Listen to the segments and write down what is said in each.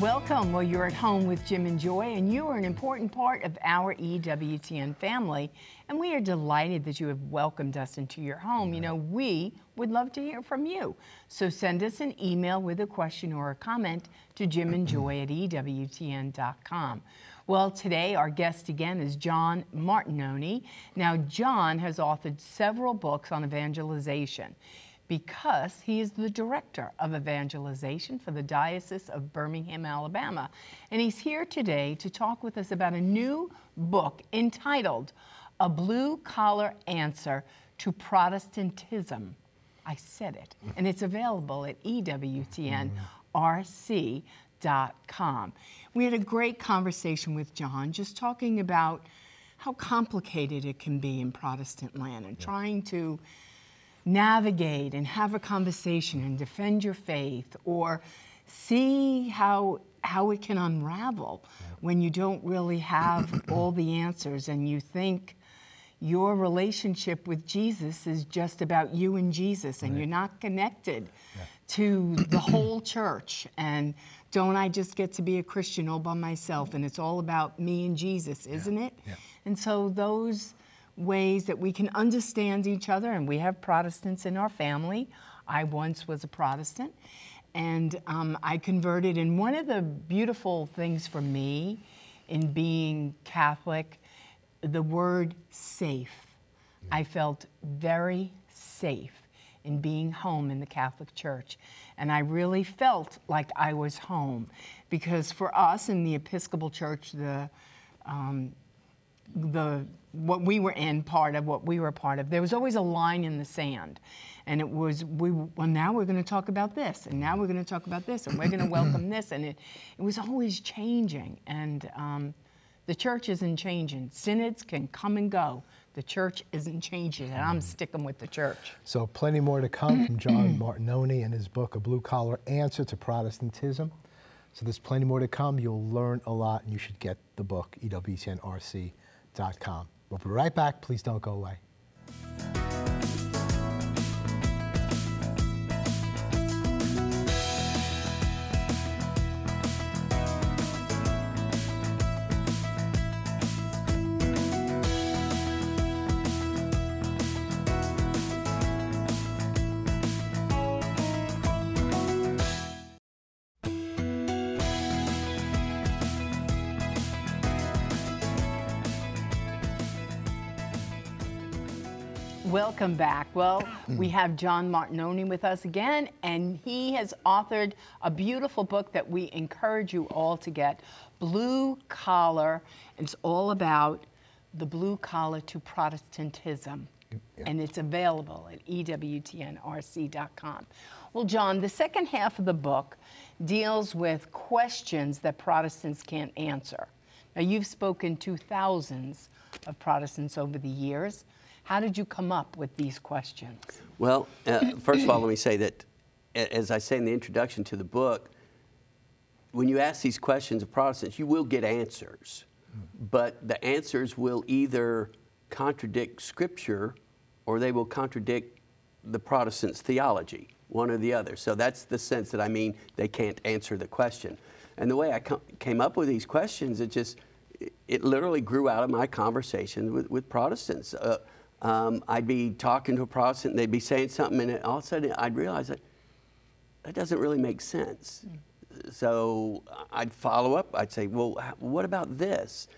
Welcome. Well, you're at home with Jim and Joy, and you are an important part of our EWTN family. And we are delighted that you have welcomed us into your home. You know, we would love to hear from you. So send us an email with a question or a comment to jimandjoy at EWTN.com. Well, today our guest again is John Martignoni. Now, John has authored several books on evangelization because he is the director of evangelization for the Diocese of Birmingham, Alabama. And he's here today to talk with us about a new book entitled A Blue Collar Answer to Protestantism. I said it, and it's available at EWTNRC.com. We had a great conversation with John just talking about how complicated it can be in Protestant land and trying to navigate and have a conversation and defend your faith or see how how it can unravel when you don't really have all the answers and you think your relationship with Jesus is just about you and Jesus and Right. you're not connected Yeah. to the whole church and don't I just get to be a Christian all by myself and it's all about me and Jesus, isn't it? Yeah. And so those ways that we can understand each other, and we have Protestants in our family. I once was a Protestant, and um, I converted. And one of the beautiful things for me in being Catholic, the word safe. I felt very safe in being home in the Catholic Church. And I really felt like I was home because for us in the Episcopal Church, the um, the what we were in part of what we were part of there was always a line in the sand and it was we well now we're going to talk about this and now we're going to talk about this and we're going to welcome this and it it was always changing and um, the church isn't changing synods can come and go the church isn't changing and i'm sticking with the church So, plenty more to come from John Martignoni and his book, A Blue Collar Answer to Protestantism. So, there's plenty more to come. You'll learn a lot, and you should get the book, E EWTNRC.com. We'll be right back. Please don't go away. Welcome back. Well, we have John Martignoni with us again, and he has authored a beautiful book that we encourage you all to get Blue Collar. It's all about the blue collar to Protestantism. And it's available at EWTNRC.com. Well, John, the second half of the book deals with questions that Protestants can't answer. Now, you've spoken to thousands of Protestants over the years. How did you come up with these questions? Well, uh, first of all, let me say that, as I say in the introduction to the book, when you ask these questions of Protestants, you will get answers. But the answers will either contradict Scripture or they will contradict the Protestants' theology, one or the other. So that's the sense that I mean they can't answer the question. And the way I came up with these questions, it just, it- it literally grew out of my conversation with, with Protestants. Uh, um, I'd be talking to a Protestant, and they'd be saying something, and all of a sudden I'd realize that that doesn't really make sense. So I'd follow up. I'd say, well, what about this?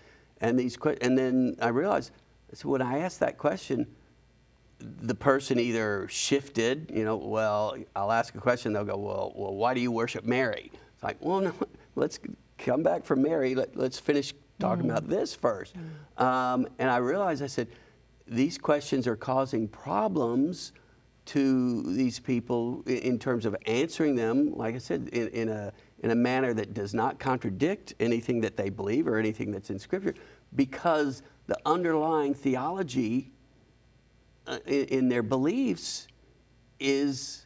And these, que- and then I realized, so when I asked that question, the person either shifted, you know, well, I'll ask a question, they'll go, well, well, why do you worship Mary? It's like, well, no, let's come back from Mary. Let, let's finish talking about this first. Um, and I realized, I said, these questions are causing problems to these people in terms of answering them, like I said, in, in, a, in a manner that does not contradict anything that they believe or anything that's in Scripture, because the underlying theology uh, in, in their beliefs is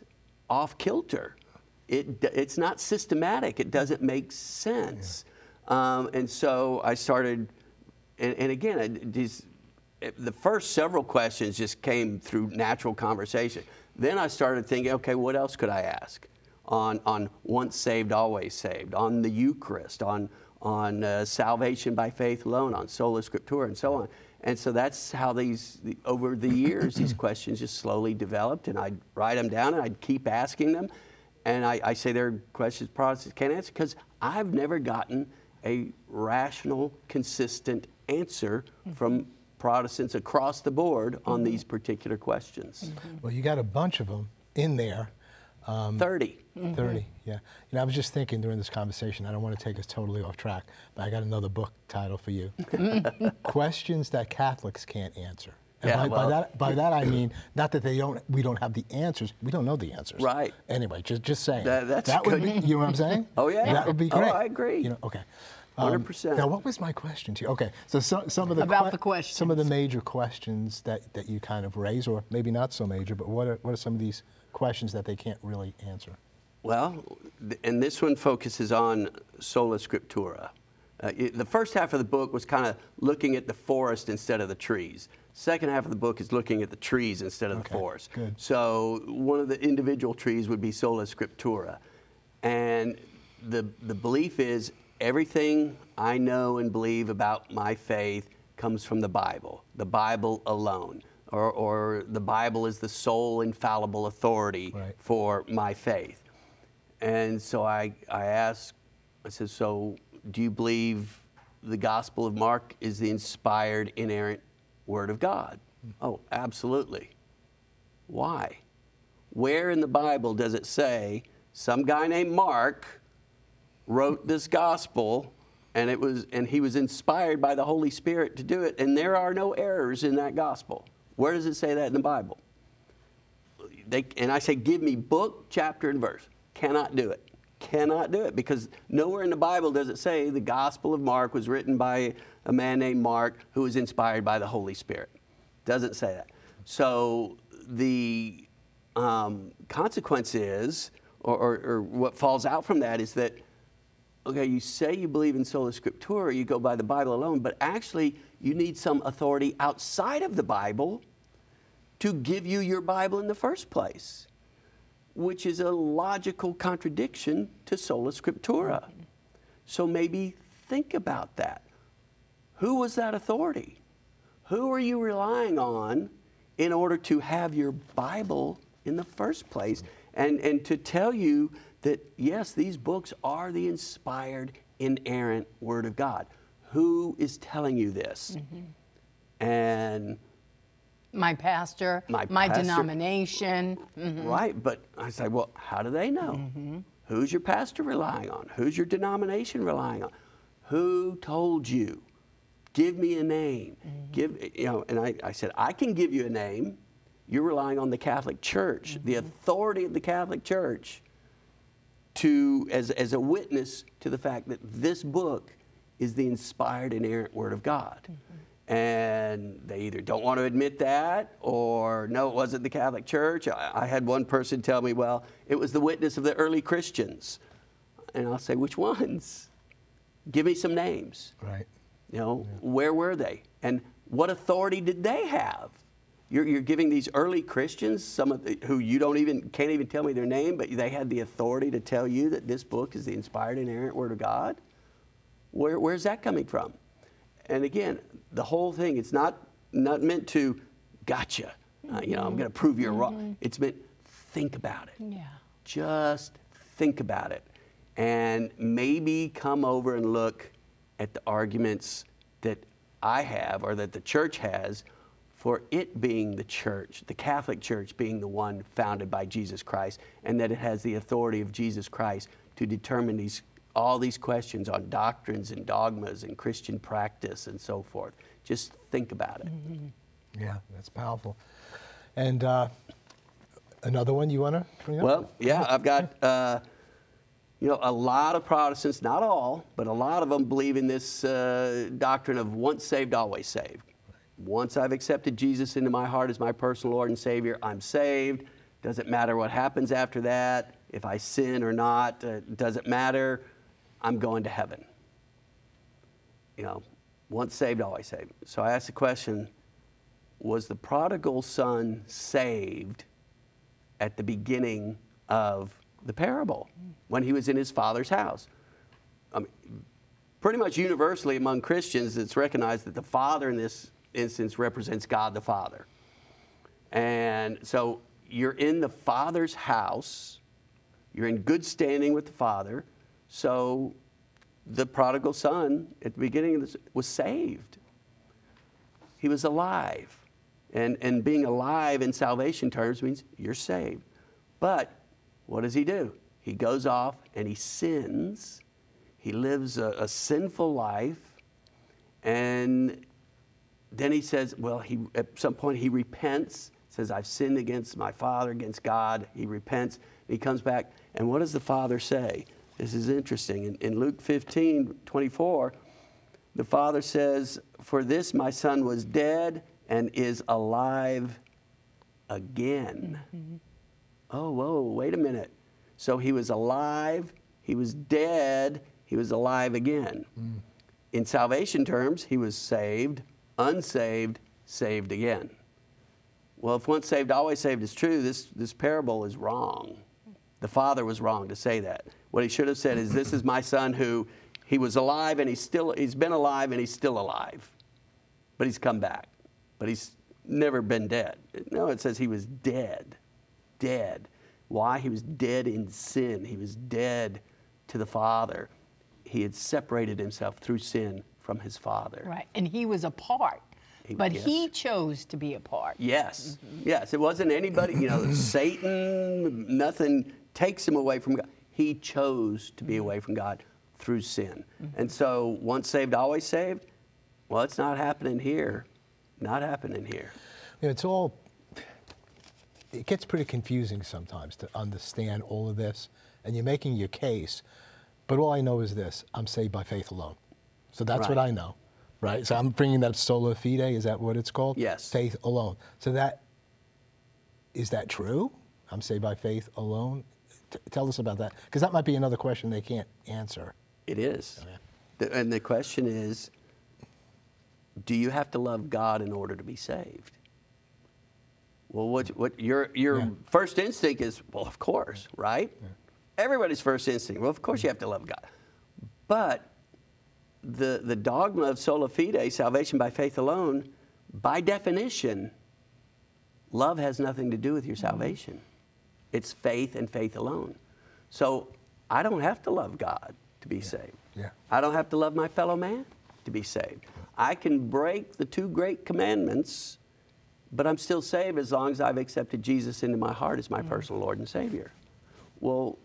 off kilter. It, it's not systematic. It doesn't make sense. Um, and so I started, and, and again, I, these, the first several questions just came through natural conversation. Then I started thinking, okay, what else could I ask? on, on once saved, always saved, on the Eucharist, on, on uh, salvation by faith alone, on sola scriptura, and so on. And so that's how these, the, over the years, these questions just slowly developed, and I'd write them down and I'd keep asking them. And I, I say they're questions Protestants can't answer because I've never gotten a rational, consistent answer from Protestants across the board on these mm-hmm. particular questions. Mm-hmm. Well, you got a bunch of them in there. Um, 30. 30, mm-hmm. yeah. You know, I was just thinking during this conversation, I don't want to take us totally off track, but I got another book title for you Questions That Catholics Can't Answer. And Yeah, by, by that, by that I mean not that they don't, we don't have the answers. We don't know the answers. Right. Anyway, just just saying. That- that's that would good. be. You know what I'm saying? Oh, yeah. That would be great. Oh. I agree. You know. Okay. 100%. Now, what was my question to you? Okay, so some, some of the About the questions, some of the major questions that, that you kind of raise, or maybe not so major, but what are what are some of these questions that they can't really answer? Well, th- and this one focuses on sola scriptura. Uh, it- the first half of the book was kind of looking at the forest instead of the trees. Second half of the book is looking at the trees instead of the forest. good. So one of the individual trees would be sola scriptura. And the, the belief is everything I know and believe about my faith comes from the Bible, the Bible alone. Or, or the Bible is the sole infallible authority Right. for my faith. And so I, I asked, I said, so do you believe the Gospel of Mark is the inspired, inerrant Word of God? Hmm. Oh, absolutely. Why? Where in the Bible does it say some guy named Mark wrote this gospel and it was and he was inspired by the Holy Spirit to do it and there are no errors in that gospel. Where does it say that in the Bible? They, and I say, give me book, chapter, and verse. Cannot do it. Cannot do it because nowhere in the Bible does it say the Gospel of Mark was written by a man named Mark who was inspired by the Holy Spirit. Doesn't say that. So the um, consequence is, or, or, or what falls out from that is that, okay, you say you believe in sola scriptura, you go by the Bible alone, but actually you need some authority outside of the Bible to give you your Bible in the first place, which is a logical contradiction to sola scriptura. So maybe think about that. Who was that authority? Who are you relying on in order to have your Bible in the first place? And, and to tell you that, yes, these books are the inspired, inerrant Word of God. Who is telling you this? Mm-hmm. And My pastor, My my, pastor. denomination. Mm-hmm. Right, but I say, well, how do they know? Mm-hmm. Who's your pastor relying on? Who's your denomination relying on? Who told you? Give me a name. Give you know, and I, I said, I can give you a name. You're relying on the Catholic Church, the mm-hmm. authority of the Catholic Church, to as, as a witness to the fact that this book is the inspired, and inerrant Word of God. Mm-hmm. And they either don't want to admit that or no, it wasn't the Catholic Church. I, I had one person tell me, well, it was the witness of the early Christians. And I'll say, which ones? Give me some names. Right. You know, where were they? And what authority did they have? You're, you're giving these early Christians, some of the, who you don't even can't even tell me their name, but they had the authority to tell you that this book is the inspired, and inerrant Word of God. Where, where's that coming from? And again, the whole thing, it's not not meant to, gotcha. Uh, you know, I'm going to prove you're wrong. It's meant think about it. Yeah. Just think about it. And maybe come over and look at the arguments that I have or that the church has for it being the church, the Catholic Church being the one founded by Jesus Christ, and that it has the authority of Jesus Christ to determine these all these questions on doctrines and dogmas and Christian practice and so forth. Just think about it. Yeah, that's powerful. And uh, another one you want to bring up? Well, yeah, I've got, uh, you know, a lot of Protestants, not all, but a lot of them believe in this uh, doctrine of once saved, always saved. Once I've accepted Jesus into my heart as my personal Lord and Savior, I'm saved. Doesn't matter what happens after that, if I sin or not, uh, doesn't matter. I'm going to heaven. You know, once saved, always saved. So I asked the question was the prodigal son saved at the beginning of the parable when he was in his father's house. I mean, pretty much universally among Christians, it's recognized that the Father in this instance represents God the Father. And so you're in the Father's house, you're in good standing with the Father. So the prodigal son at the beginning of this was saved. He was alive. And, and being alive in salvation terms means you're saved. But what does he do? He goes off and he sins. He lives a, a sinful life. And then he says, well, he, at some point he repents, says, I've sinned against my father, against God. He repents. He comes back. And what does the father say? This is interesting. In, in Luke 15, 24, the father says, For this my son was dead and is alive again. Mm-hmm. Oh, whoa, wait a minute. So he was alive, he was dead, he was alive again. Mm. In salvation terms, he was saved, unsaved, saved again. Well, if once saved, always saved is true, this, this parable is wrong. The father was wrong to say that. What he should have said is, This is my son who he was alive and he's still, he's been alive and he's still alive. But he's come back. But he's never been dead. No, it says he was dead. Dead. Why? He was dead in sin. He was dead to the Father. He had separated himself through sin from his Father. Right. And he was apart. He- But yes. he chose to be apart. Yes, yes. It wasn't anybody, you know, Satan, nothing takes him away from God. He chose to be mm-hmm. away from God through sin. And so, once saved, always saved, well, it's not happening here. Not happening here. You know, it's all, it gets pretty confusing sometimes to understand all of this. And you're making your case, but all I know is this I'm saved by faith alone. So that's what I know, right? So I'm bringing that sola fide, is that what it's called? Yes. Faith alone. So that, is that true? I'm saved by faith alone? T- tell us about that, because that might be another question they can't answer. It is. Oh, the- And the question is do you have to love God in order to be saved? Well, what, what your, your Yeah. first instinct is, well, of course, right? Everybody's first instinct, well, of course you have to love God. But the, the dogma of sola fide, salvation by faith alone, by definition, love has nothing to do with your salvation. It's faith and faith alone. So I don't have to love God to be saved. Yeah. I don't have to love my fellow man to be saved. I can break the two great commandments, but I'm still saved as long as I've accepted Jesus into my heart as my mm. personal Lord and Savior. Well,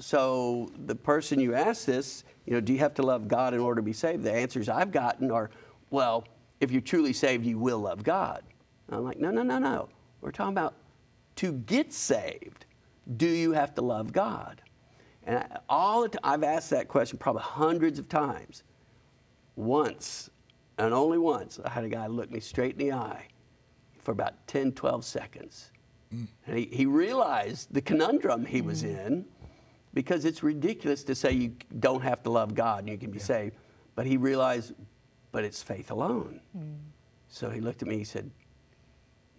so the person you ask this, you know, do you have to love God in order to be saved? The answers I've gotten are, well, if you're truly saved, you will love God. And I'm like, no, no, no, no. We're talking about to get saved. Do you have to love God? And I, all the time, I've asked that question probably hundreds of times. Once, and only once, I had a guy look me straight in the eye for about 10, 12 seconds. Mm. And he, he realized the conundrum he was mm. in because it's ridiculous to say you don't have to love God and you can be saved. But he realized, but it's faith alone. Hmm. So he looked at me, he said,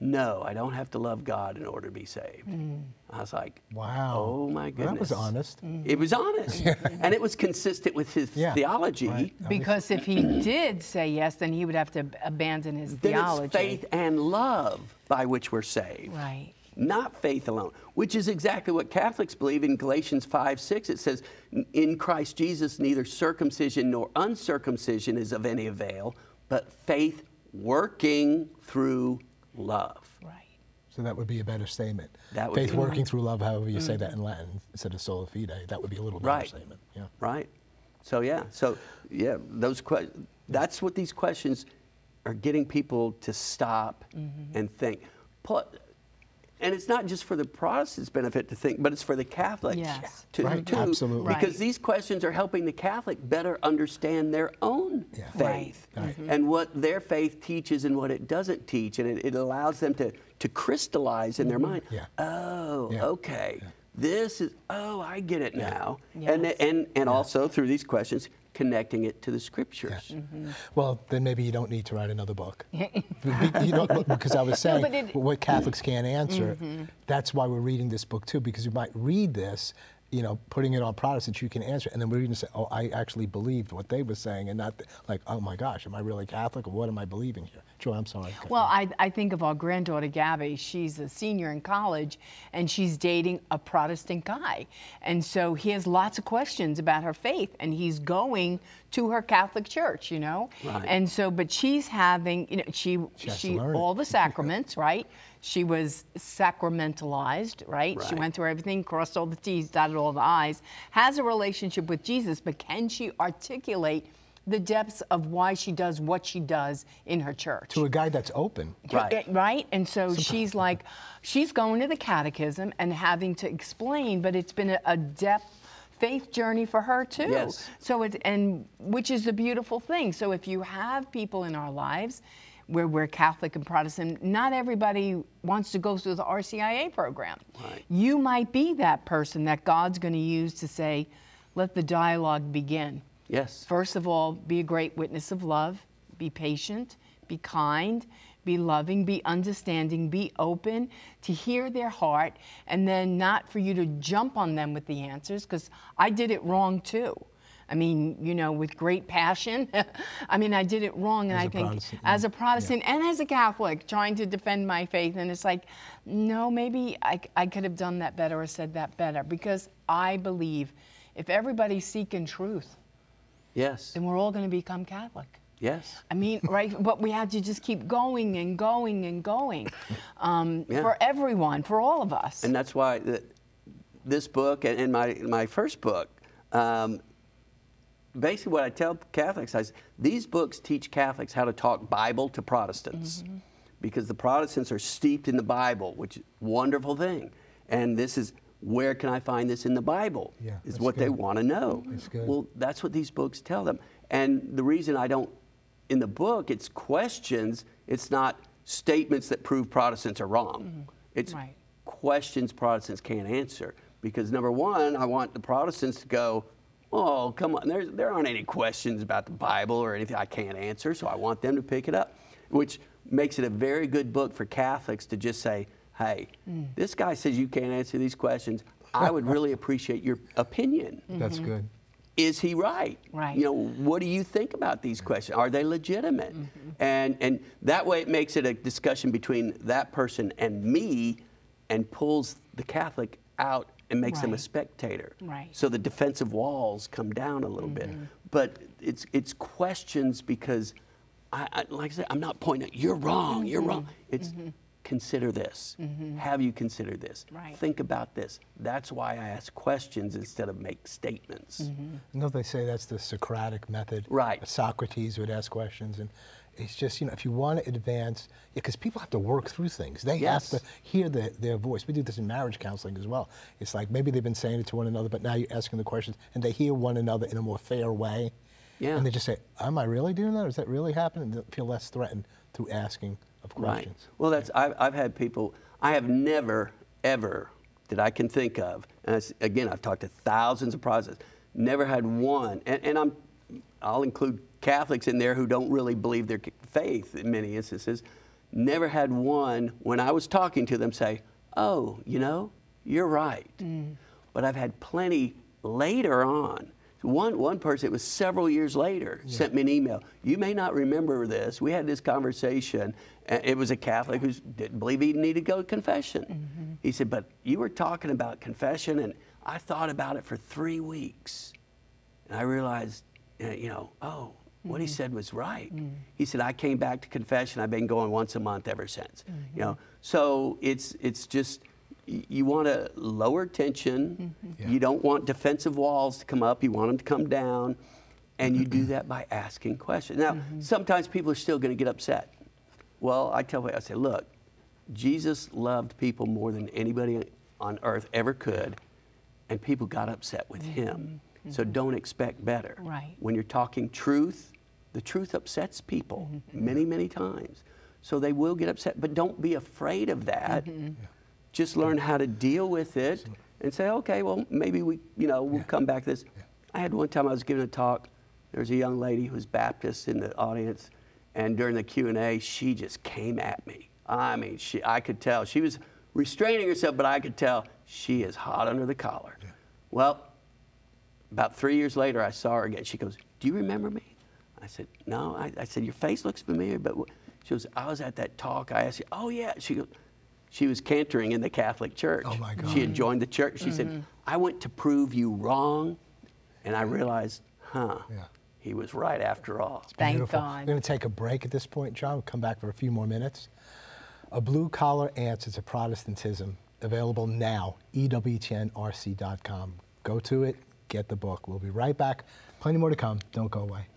No, I don't have to love God in order to be saved. Hmm. I was like, Wow. Oh my Well, goodness. that was honest. Hmm. It was honest. and it was consistent with his Yeah, theology. right. Because if he did say yes, then he would have to abandon his Then theology. it's faith and love by which we're saved. Right. Not faith alone, which is exactly what Catholics believe in Galatians 5 6. It says, In Christ Jesus, neither circumcision nor uncircumcision is of any avail, but faith working through love. Right. So that would be a better statement. That would Faith be- Mm-hmm. working through love, however you say that in Latin, instead of sola fide. That would be a little better Right. statement. Yeah. Right. So yeah. So yeah, those que- That's what these questions are getting people to stop and think. Pl- And it's not just for the Protestants' benefit to think, but it's for the Catholics Yes. to, Right, too. absolutely. Because Right. these questions are helping the Catholic better understand their own Yeah. faith Right. and what their faith teaches and what it doesn't teach. And it, it allows them to, to crystallize in their mind. Yeah. Oh, Yeah. okay. This is, oh, I get it now. And, Yes. and, and also through these questions, connecting it to the scriptures. Mm-hmm. Well, then maybe you don't need to write another book. You know, because I was saying but it- what Catholics can't answer. Mm-hmm. That's why we're reading this book too, because you might read this you know, putting it on Protestants, you can answer, and then we're going to say, "Oh, I actually believed what they were saying," and not like, "Oh my gosh, am I really Catholic, or what am I believing here?" Joy, I'm sorry. Well, I, I think of our granddaughter Gabby. She's a senior in college and she's dating a Protestant guy. And so he has lots of questions about her faith and he's going to her Catholic church, you know? Right. And so, but she's having, you know, she, She she, all the sacraments, right? She was sacramentalized, right? She went through everything, crossed all the T's, dotted all the I's, has a relationship with Jesus, but can she articulate the depths of why she does what she does in her church? to a guy that's open. Right. Right? And so she's like, she's going to the catechism and having to explain, but it's been a, a depth faith journey for her too. Yes. So it's, and which is a beautiful thing. So if you have people in our lives where we're Catholic and Protestant, not everybody wants to go through the RCIA program. Right. You might be that person that God's going to use to say, let the dialogue begin. Yes. First of all, be a great witness of love, be patient, be kind, be loving, be understanding, be open to hear their heart, and then not for you to jump on them with the answers, because I did it wrong too. I mean, you know, with great passion. I mean, I did it wrong, and As I a think Protestant, as a Protestant and as a Catholic, trying to defend my faith, and it's like, no, maybe I, I could have done that better or said that better, because I believe if everybody's seeking truth, Yes. then we're all going to become Catholic. Yes. I mean, right? But we have to just keep going and going and going um, Yeah. for everyone, for all of us. And that's why the, this book and, and my, my first book, um, basically what I tell Catholics is these books teach Catholics how to talk Bible to Protestants Mm-hmm. because the Protestants are steeped in the Bible, which is a wonderful thing. And this is where can I find this in the Bible? Yeah, is that's what they want to know. That's good. Well, that's what these books tell them. And the reason I don't, in the book, it's questions, it's not statements that prove Protestants are wrong. It's Right. questions Protestants can't answer. Because number one, I want the Protestants to go, oh, come on, there, there aren't any questions about the Bible or anything I can't answer, so I want them to pick it up, which makes it a very good book for Catholics to just say, hey, this guy says you can't answer these questions. I would really appreciate your opinion That's good. is he right? Right. You know, what do you think about these questions? Are they legitimate? Mm-hmm. And and that way it makes it a discussion between that person and me and pulls the Catholic out and makes them a spectator. Right. Mm-hmm. So the defensive walls come down a little bit. But it's it's questions because I, I like I said, I'm not pointing at you're wrong, you're wrong. Mm-hmm. It's consider this. Mm-hmm. Have you considered this? Right. Think about this. That's why I ask questions instead of make statements. Mm-hmm. You know, they say that's the Socratic method. Right. Socrates would ask questions, and it's just you know, if you want to advance, because people have to work through things. They Yes. have to hear the, their voice. We do this in marriage counseling as well. It's like maybe they've been saying it to one another, but now you're asking the questions, and they hear one another in a more fair way. Yeah. And they just say, "Am I really doing that? Is that really happening?" And they feel less threatened through asking of Right. Well, that's I've, I've had people. I have never ever that I can think of, and it's, again, I've talked to thousands of Protestants. Never had one, and, and I'm, I'll include Catholics in there who don't really believe their faith in many instances. Never had one when I was talking to them say, "Oh, you know, you're right." Mm. But I've had plenty later on. One, one person, it was several years later, sent me an email. You may not remember this. We had this conversation. And It was a Catholic who didn't believe he needed to go to confession. Mm-hmm. He said, But you were talking about confession, and I thought about it for three weeks. And I realized, uh, you know, oh, what he mm-hmm. said was right. Mm. He said, I came back to confession. I've been going once a month ever since. Mm-hmm. You know, so it's it's just you want to lower tension. Yeah. You don't want defensive walls to come up. You want them to come down, and you do that by asking questions. Now, sometimes people are still going to get upset. Well, I tell you, I say, look, Jesus loved people more than anybody on earth ever could, and people got upset with mm-hmm. him. So mm-hmm. don't expect better. Right. When you're talking truth, the truth upsets people mm-hmm. many, many times. So they will get upset, but don't be afraid of that. Just learn how to deal with it and say, okay, well, maybe we, you know, we'll come back to this. I had one time I was giving a talk. There was a young lady who was Baptist in the audience, and during the Q and A, she just came at me. I mean, she, I could tell she was restraining herself, but I could tell she is hot under the collar. Well, about three years later, I saw her again. She goes, Do you remember me? I said, No. I, I said, Your face looks familiar, but she goes, I was at that talk. I asked you, Oh, yeah. She goes, she was cantering in the Catholic Church. Oh, my God. She had joined the church. She said, mm-hmm. I went to prove you wrong. And I realized, huh, Yeah. He was right after all. Thank Beautiful. God. We're going to take a break at this point, John. We'll come back for a few more minutes. A blue collar answer to Protestantism, available now, EWTNRC.com. Go to it, get the book. We'll be right back. Plenty more to come. Don't go away.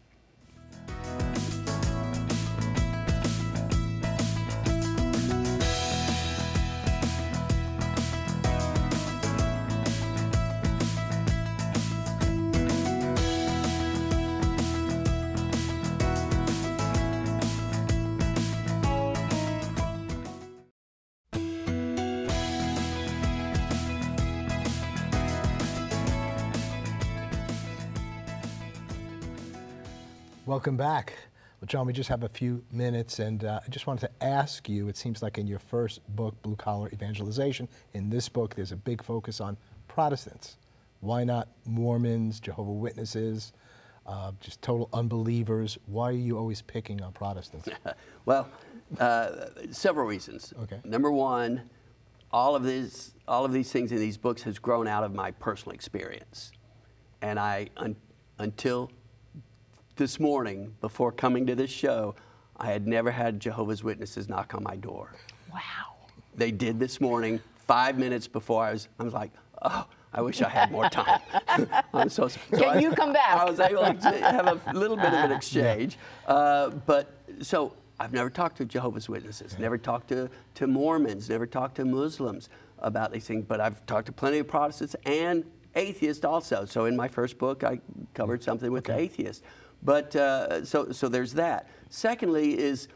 Welcome back. Well, John, we just have a few minutes, and uh, I just wanted to ask you it seems like in your first book, Blue Collar Evangelization, in this book, there's a big focus on Protestants. Why not Mormons, Jehovah Witnesses, uh, just total unbelievers? Why are you always picking on Protestants? Well, uh, several reasons. Okay. Number one, all of these, all of these things in these books has grown out of my personal experience, and I, un, until this morning, before coming to this show, I had never had Jehovah's Witnesses knock on my door. Wow. They did this morning, five minutes before I was. I was like, oh. I wish I had more time. I'm so, so Can I- you come back? I was able to have a little bit of an exchange. Uh, but so I've never talked to Jehovah's Witnesses, never talked to, to Mormons, never talked to Muslims about these things, but I've talked to plenty of Protestants and atheists also. So in my first book, I covered something with the atheists. But uh, so, so there's that. Secondly, is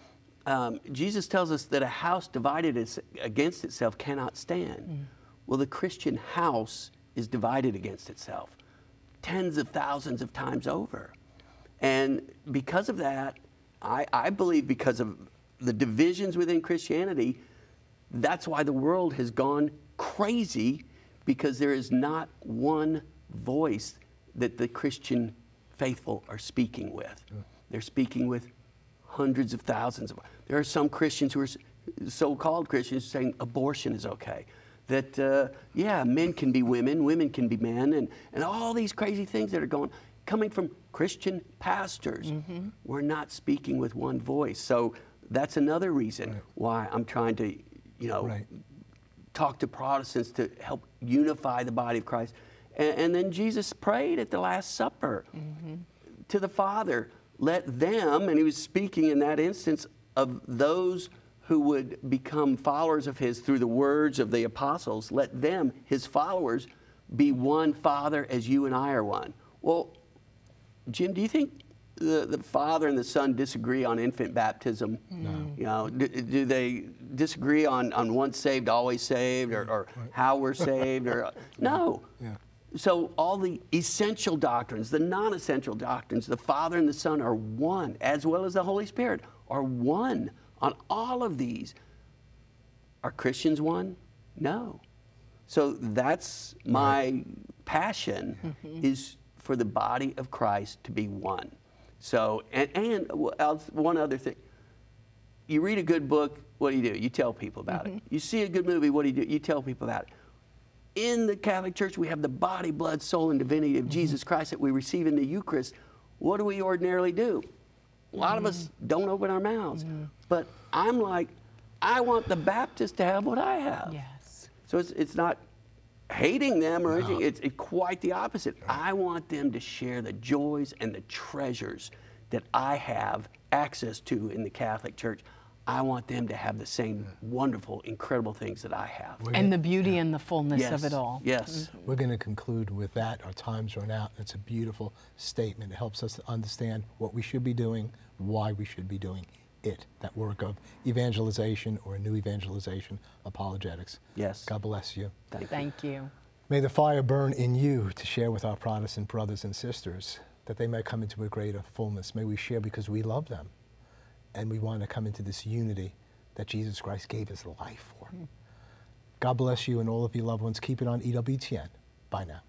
um, Jesus tells us that a house divided is- against itself cannot stand. Well, the Christian house is divided against itself tens of thousands of times over. And because of that, I, I believe because of the divisions within Christianity, that's why the world has gone crazy because there is not one voice that the Christian faithful are speaking with. They're speaking with hundreds of thousands of. There are some Christians who are so-called Christians saying abortion is okay. That uh, yeah, men can be women, women can be men, and and all these crazy things that are going coming from Christian pastors. We're not speaking with one voice. So that's another reason why I'm trying to, you know, Right. talk to Protestants to help unify the body of Christ. And, and then Jesus prayed at the Last Supper mm-hmm. to the Father, let them, and he was speaking in that instance of those who would become followers of his through the words of the apostles, let them, his followers, be one Father as you and I are one. Well, Jim, do you think the, the Father and the Son disagree on infant baptism? No. You know, do, do they disagree on, on once saved, always saved, or, or how we're saved? Or uh, no. Yeah. So all the essential doctrines, the non-essential doctrines, the Father and the Son are one, as well as the Holy Spirit are one on all of these. Are Christians one? No. So that's my passion mm-hmm. is for the body of Christ to be one. So and and one other thing. You read a good book, what do you do? You tell people about it. Mm-hmm. You see a good movie, what do you do? You tell people about it. In the Catholic Church, we have the body, blood, soul, and divinity of mm-hmm. Jesus Christ that we receive in the Eucharist. What do we ordinarily do? A lot of mm-hmm. us don't open our mouths. But I'm like, I want the Baptist to have what I have. Yes. So it's, it's not hating them or anything. It's, it's quite the opposite. I want them to share the joys and the treasures that I have access to in the Catholic Church. I want them to have the same wonderful, incredible things that I have. And the beauty and the fullness yes. of it all. Yes. Mm-hmm. We're going to conclude with that. Our time's run out. It's a beautiful statement. It helps us to understand what we should be doing, why we should be doing it. That work of evangelization or new evangelization, apologetics. Yes. God bless you. Thank you. Thank you. May the fire burn in you to share with our Protestant brothers and sisters that they might come into a greater fullness. May we share because we love them and we want to come into this unity that Jesus Christ gave his life for. Hmm. God bless you and all of your loved ones. Keep it on EWTN. Bye now.